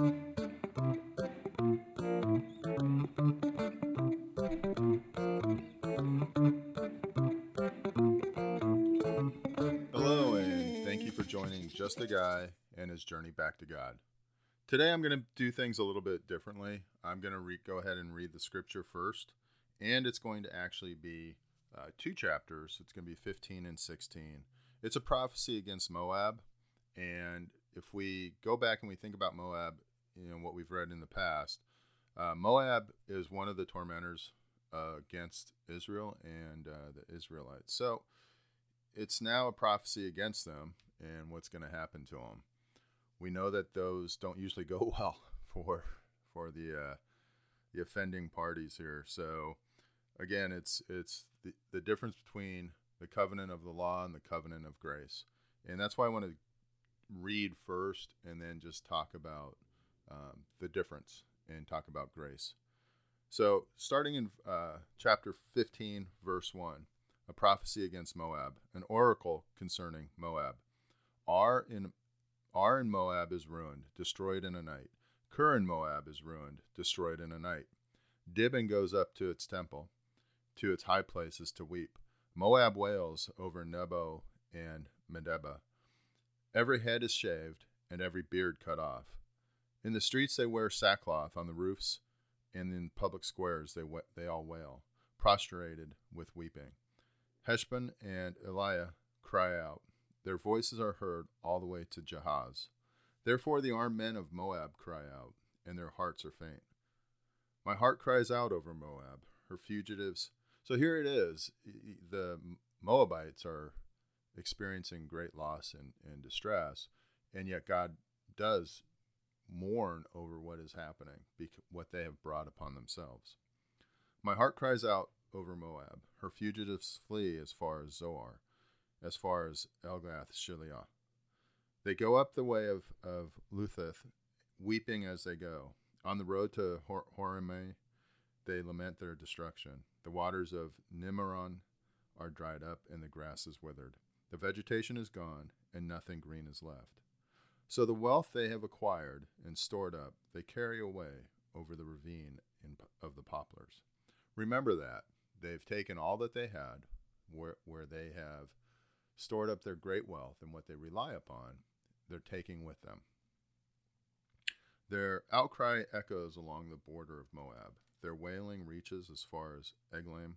Hello, and thank you for joining Just a Guy and His Journey Back to God. Today I'm going to do things a little bit differently. I'm going to re- go ahead and read the scripture first, and it's going to actually be uh, two chapters. It's going to be 15 and 16. It's a prophecy against Moab, and if we go back and we think about Moab, know what we've read in the past, uh, Moab is one of the tormentors uh, against Israel and uh, the Israelites. So it's now a prophecy against them and what's going to happen to them. We know that those don't usually go well for for the uh, the offending parties here. So again, it's it's the, the difference between the covenant of the law and the covenant of grace, and that's why I want to read first and then just talk about um, the difference and talk about grace. So, starting in uh, chapter 15, verse 1, a prophecy against Moab, an oracle concerning Moab. Ar in, Ar in Moab is ruined, destroyed in a night. Kir in Moab is ruined, destroyed in a night. Dibon goes up to its temple, to its high places to weep. Moab wails over Nebo and Medeba. Every head is shaved, and every beard cut off. In the streets they wear sackcloth, on the roofs and in public squares they, they all wail, prostrated with weeping. Heshbon and Eliah cry out. Their voices are heard all the way to Jahaz. Therefore the armed men of Moab cry out, and their hearts are faint. My heart cries out over Moab, her fugitives. So here it is. The Moabites are experiencing great loss and, and distress, and yet God does mourn over what is happening, what they have brought upon themselves. My heart cries out over Moab. Her fugitives flee as far as Zoar, as far as Elgath Shiliah. They go up the way of, of Luthith, weeping as they go. On the road to Hor- they lament their destruction. The waters of Nimron are dried up, and the grass is withered. The vegetation is gone, and nothing green is left. So the wealth they have acquired and stored up, they carry away over the ravine in, of the poplars. Remember that. They've taken all that they had, where, where they have stored up their great wealth and what they rely upon, they're taking with them. Their outcry echoes along the border of Moab. Their wailing reaches as far as Eglaim,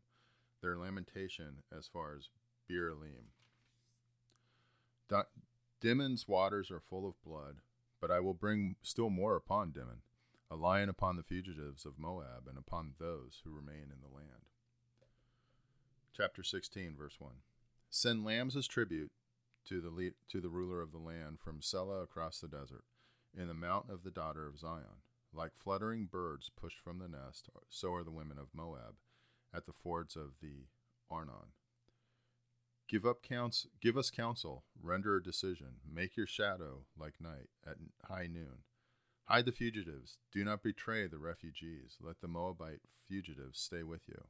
their lamentation as far as Beer-elim. Dimon's waters are full of blood, but I will bring still more upon Dimon, a lion upon the fugitives of Moab, and upon those who remain in the land. Chapter 16, verse 1. Send lambs as tribute to the, lead, to the ruler of the land from Sela across the desert, in the mount of the daughter of Zion. Like fluttering birds pushed from the nest, so are the women of Moab at the fords of the Arnon. Give up counts, give us counsel, render a decision, make your shadow like night at high noon. Hide the fugitives, do not betray the refugees, let the Moabite fugitives stay with you.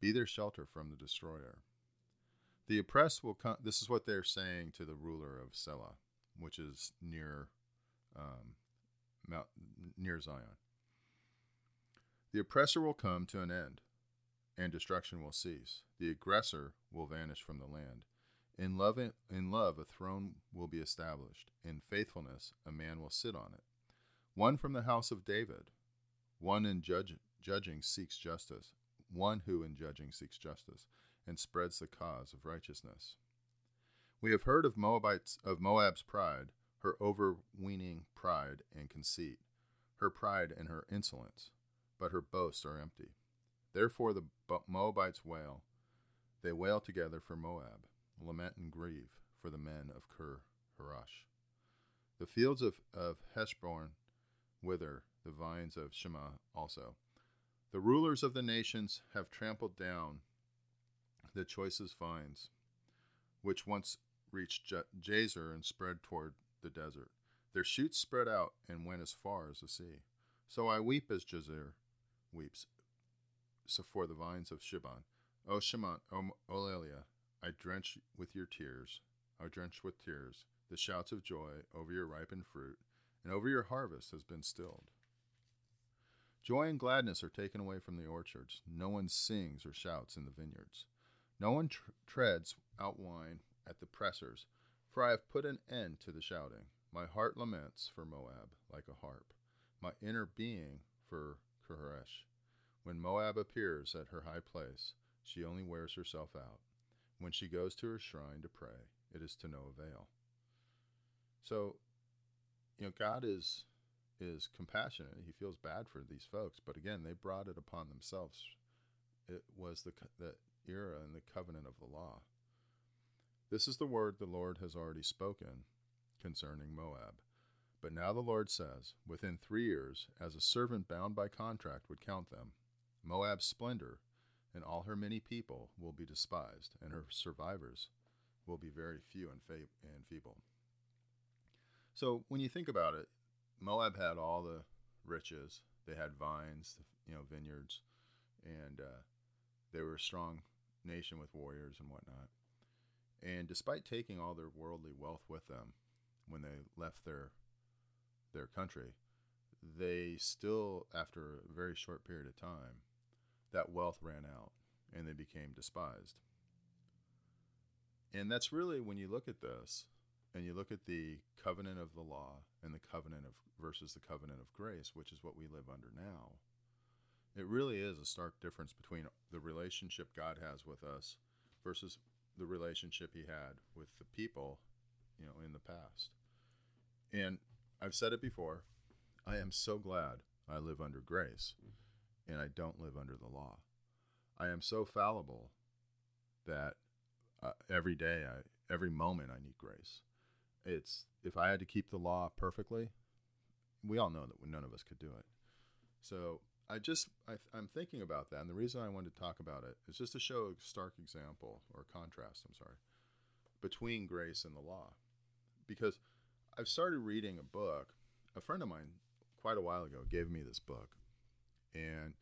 Be their shelter from the destroyer. The oppressed will come. This is what they're saying to the ruler of Sela, which is near, um, Mount, near Zion. The oppressor will come to an end and destruction will cease. The aggressor will vanish from the land. In love, in love, a throne will be established. In faithfulness, a man will sit on it. One from the house of David, one in judge, judging seeks justice, one who in judging seeks justice, and spreads the cause of righteousness. We have heard of Moabites of Moab's pride, her overweening pride and conceit, her pride and her insolence, but her boasts are empty. Therefore the Moabites wail. They wail together for Moab, lament and grieve for the men of Kir Harash. The fields of, of Heshbon wither, the vines of Shema also. The rulers of the nations have trampled down the choicest vines, which once reached Jazer and spread toward the desert. Their shoots spread out and went as far as the sea. So I weep as Jazer weeps, so for the vines of Shibon. O Shemot, O Olelia, I drench with your tears, I drench with tears the shouts of joy over your ripened fruit, and over your harvest has been stilled. Joy and gladness are taken away from the orchards. No one sings or shouts in the vineyards. No one tr- treads out wine at the pressers, for I have put an end to the shouting. My heart laments for Moab like a harp, my inner being for Keresh. When Moab appears at her high place, she only wears herself out. When she goes to her shrine to pray, it is to no avail. So, you know, God is is compassionate. He feels bad for these folks, but again, they brought it upon themselves. It was the the era and the covenant of the law. This is the word the Lord has already spoken concerning Moab. But now the Lord says, Within three years, as a servant bound by contract would count them, Moab's splendor and all her many people will be despised, and her survivors will be very few and, and feeble. So when you think about it, Moab had all the riches. They had vines, you know, vineyards, and uh, they were a strong nation with warriors and whatnot. And despite taking all their worldly wealth with them when they left their their country, they still, after a very short period of time, that wealth ran out and they became despised. And that's really when you look at this and you look at the covenant of the law and the covenant of versus the covenant of grace, which is what we live under now. It really is a stark difference between the relationship God has with us versus the relationship he had with the people, you know, in the past. And I've said it before, I am so glad I live under grace and I don't live under the law. I am so fallible that uh, every day, I, every moment, I need grace. It's if I had to keep the law perfectly, we all know that none of us could do it. So I just I, am thinking about that, and the reason I wanted to talk about it is just to show a stark example or contrast. I'm sorry, between grace and the law, because I've started reading a book. A friend of mine, quite a while ago, gave me this book, and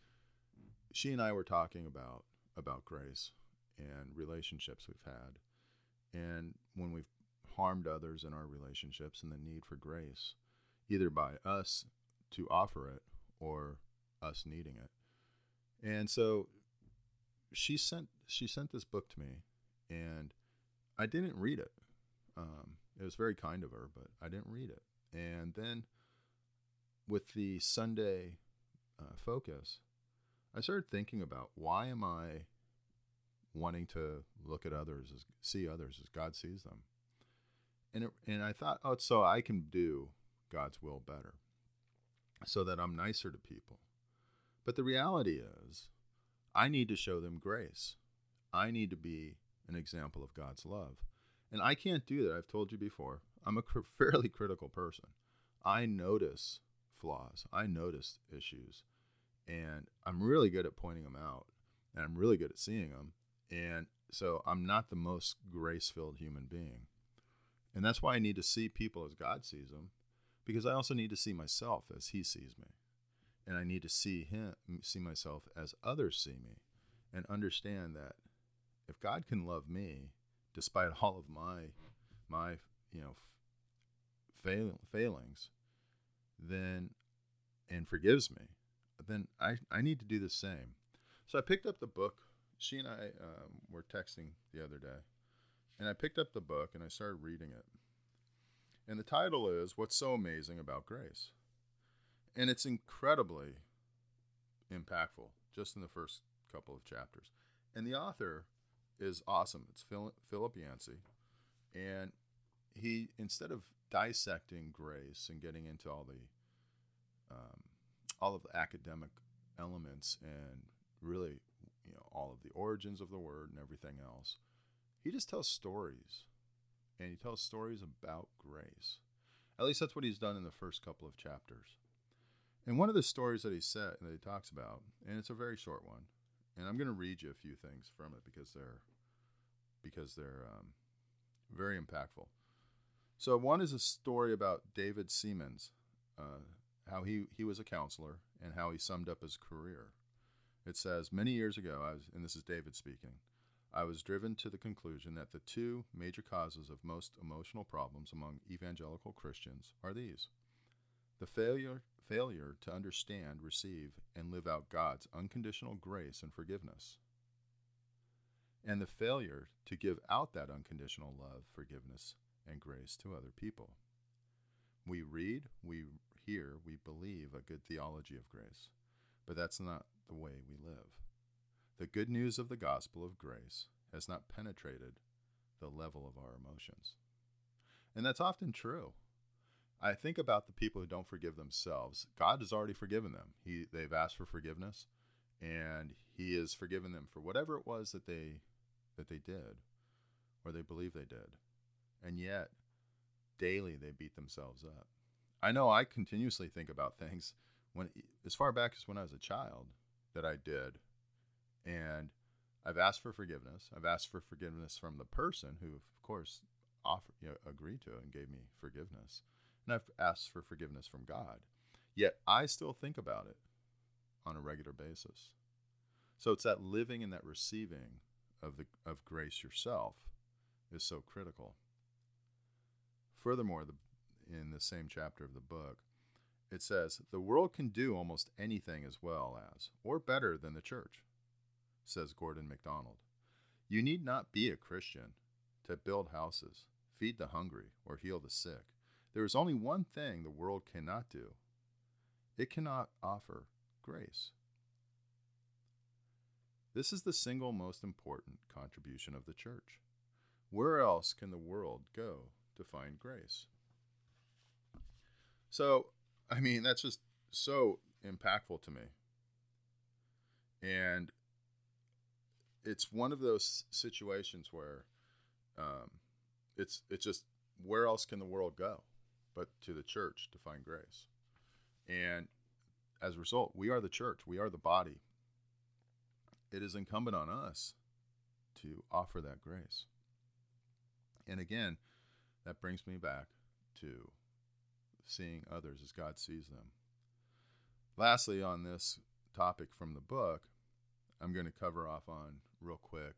she and I were talking about about grace and relationships we've had, and when we've harmed others in our relationships, and the need for grace, either by us to offer it or us needing it. And so she sent she sent this book to me, and I didn't read it. Um, it was very kind of her, but I didn't read it. And then with the Sunday uh, focus, I started thinking about why am I wanting to look at others as see others as God sees them, and it, and I thought, oh, so I can do God's will better, so that I'm nicer to people. But the reality is, I need to show them grace. I need to be an example of God's love. And I can't do that. I've told you before. I'm a cr- fairly critical person. I notice flaws, I notice issues, and I'm really good at pointing them out, and I'm really good at seeing them. And so I'm not the most grace filled human being. And that's why I need to see people as God sees them, because I also need to see myself as He sees me and I need to see him see myself as others see me and understand that if God can love me despite all of my my you know fail, failings then and forgives me then I, I need to do the same. So I picked up the book. She and I um, were texting the other day and I picked up the book and I started reading it. And the title is what's so amazing about grace? And it's incredibly impactful just in the first couple of chapters. And the author is awesome. It's Philip Yancey, and he instead of dissecting grace and getting into all the um, all of the academic elements and really you know all of the origins of the word and everything else, he just tells stories, and he tells stories about grace. At least that's what he's done in the first couple of chapters. And one of the stories that he said that he talks about, and it's a very short one, and I'm going to read you a few things from it because they're because they're um, very impactful. So one is a story about David Seamands, uh, how he he was a counselor and how he summed up his career. It says many years ago, I was, and this is David speaking. I was driven to the conclusion that the two major causes of most emotional problems among evangelical Christians are these The failure failure to understand, receive, and live out God's unconditional grace and forgiveness. And the failure to give out that unconditional love, forgiveness, and grace to other people. We read, we hear, we believe a good theology of grace, but that's not the way we live. The good news of the gospel of grace has not penetrated the level of our emotions. And that's often true. I think about the people who don't forgive themselves. God has already forgiven them. He they've asked for forgiveness and he has forgiven them for whatever it was that they that they did or they believe they did. And yet daily they beat themselves up. I know I continuously think about things when as far back as when I was a child that I did and I've asked for forgiveness. I've asked for forgiveness from the person who of course offered you know, agreed to it and gave me forgiveness and I've asked for forgiveness from God. Yet I still think about it on a regular basis. So it's that living and that receiving of the of grace yourself is so critical. Furthermore, the, in the same chapter of the book, it says, The world can do almost anything as well as, or better than the church, says Gordon MacDonald. You need not be a Christian to build houses, feed the hungry, or heal the sick. There is only one thing the world cannot do it cannot offer grace. This is the single most important contribution of the church. Where else can the world go to find grace? So, I mean, that's just so impactful to me. And it's one of those situations where um, it's it's just where else can the world go? but to the church to find grace. And as a result, we are the church, we are the body. It is incumbent on us to offer that grace. And again, that brings me back to seeing others as God sees them. Lastly, on this topic from the book, I'm going to cover off on real quick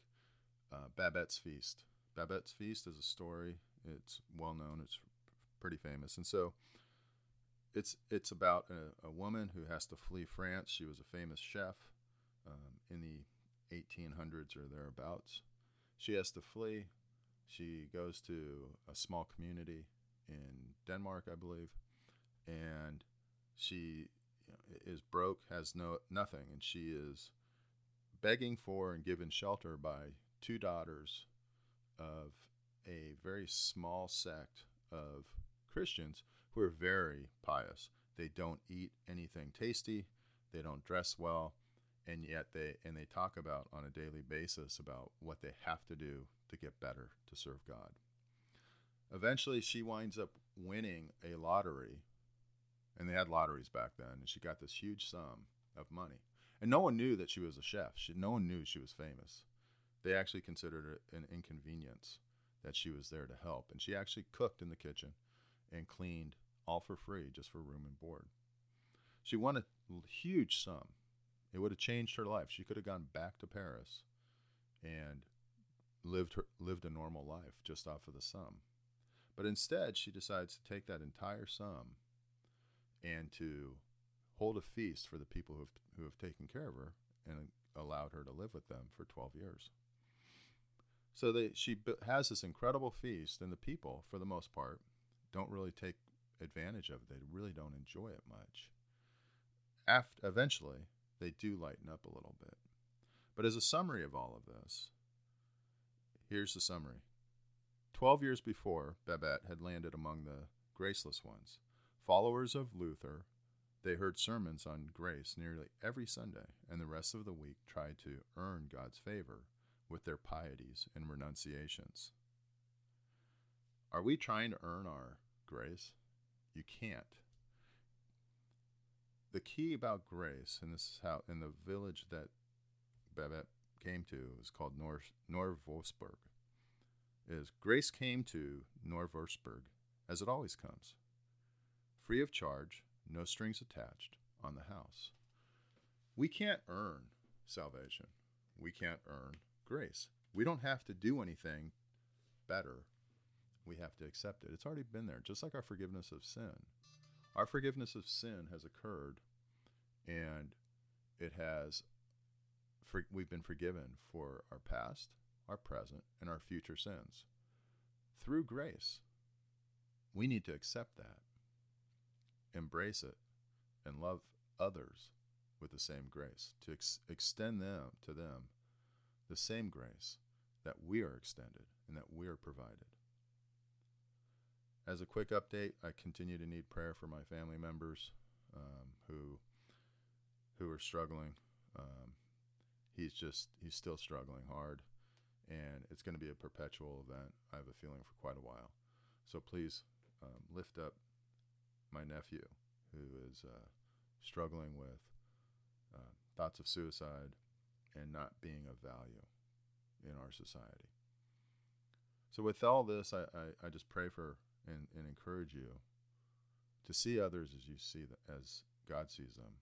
uh, Babette's Feast. Babette's Feast is a story. It's well known. It's pretty famous. And so it's it's about a, a, woman who has to flee France. She was a famous chef um, in the 1800s or thereabouts. She has to flee. She goes to a small community in Denmark, I believe, and she is broke, has no nothing, and she is begging for and given shelter by two daughters of a very small sect of Christians who are very pious. They don't eat anything tasty, they don't dress well, and yet they and they talk about on a daily basis about what they have to do to get better to serve God. Eventually she winds up winning a lottery. And they had lotteries back then, and she got this huge sum of money. And no one knew that she was a chef. She, no one knew she was famous. They actually considered it an inconvenience that she was there to help. And she actually cooked in the kitchen and cleaned all for free just for room and board. She won a huge sum. It would have changed her life. She could have gone back to Paris and lived her, lived a normal life just off of the sum. But instead, she decides to take that entire sum and to hold a feast for the people who have, who have taken care of her and allowed her to live with them for 12 years. So they, she has this incredible feast, and the people, for the most part, don't really take advantage of it. They really don't enjoy it much. After, eventually, they do lighten up a little bit. But as a summary of all of this, here's the summary. Twelve years before, Babette had landed among the graceless ones. Followers of Luther, they heard sermons on grace nearly every Sunday, and the rest of the week tried to earn God's favor with their pieties and renunciations. Are we trying to earn our grace? You can't. The key about grace, and this is how in the village that Babette came to is called Nor Norre Vosburg, is grace came to Norre Vosburg as it always comes, free of charge, no strings attached, on the house. We can't earn salvation. We can't earn grace. We don't have to do anything better we have to accept it. It's already been there, just like our forgiveness of sin. Our forgiveness of sin has occurred, and it has. For, we've been forgiven for our past, our present, and our future sins through grace. We need to accept that, embrace it, and love others with the same grace, to ex- extend them to them the same grace that we are extended and that we are provided. As a quick update, I continue to need prayer for my family members um, who who are struggling. Um, he's just he's still struggling hard, and it's going to be a perpetual event. I have a feeling for quite a while. So please um, lift up my nephew who is uh, struggling with uh, thoughts of suicide and not being of value in our society. So, with all this, I, I, I just pray for and, and, encourage you to see others as you see them, as God sees them,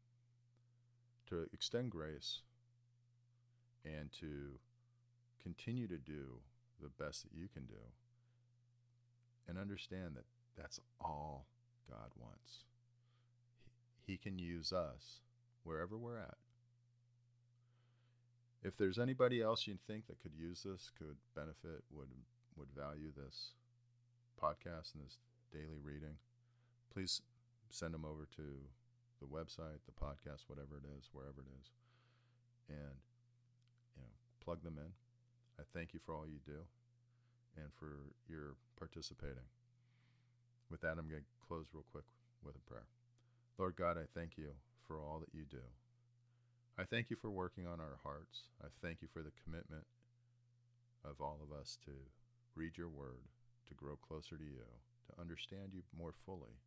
to extend grace, and to continue to do the best that you can do, and understand that that's all God wants. He, he can use us wherever we're at if there's anybody else you think that could use this, could benefit, would would value this podcast and this daily reading, please send them over to the website, the podcast, whatever it is, wherever it is, and you know, plug them in. I thank you for all you do and for your participating. With that, I'm going to close real quick with a prayer. Lord God, I thank you for all that you do. I thank you for working on our hearts. I thank you for the commitment of all of us to read your word, to grow closer to you, to understand you more fully.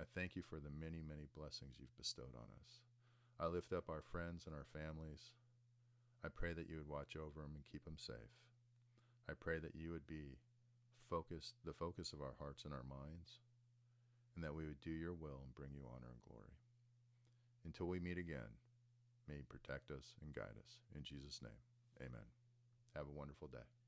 I thank you for the many, many blessings you've bestowed on us. I lift up our friends and our families. I pray that you would watch over them and keep them safe. I pray that you would be focused, the focus of our hearts and our minds, and that we would do your will and bring you honor and glory. Until we meet again, May you protect us and guide us. In Jesus' name, amen. Have a wonderful day.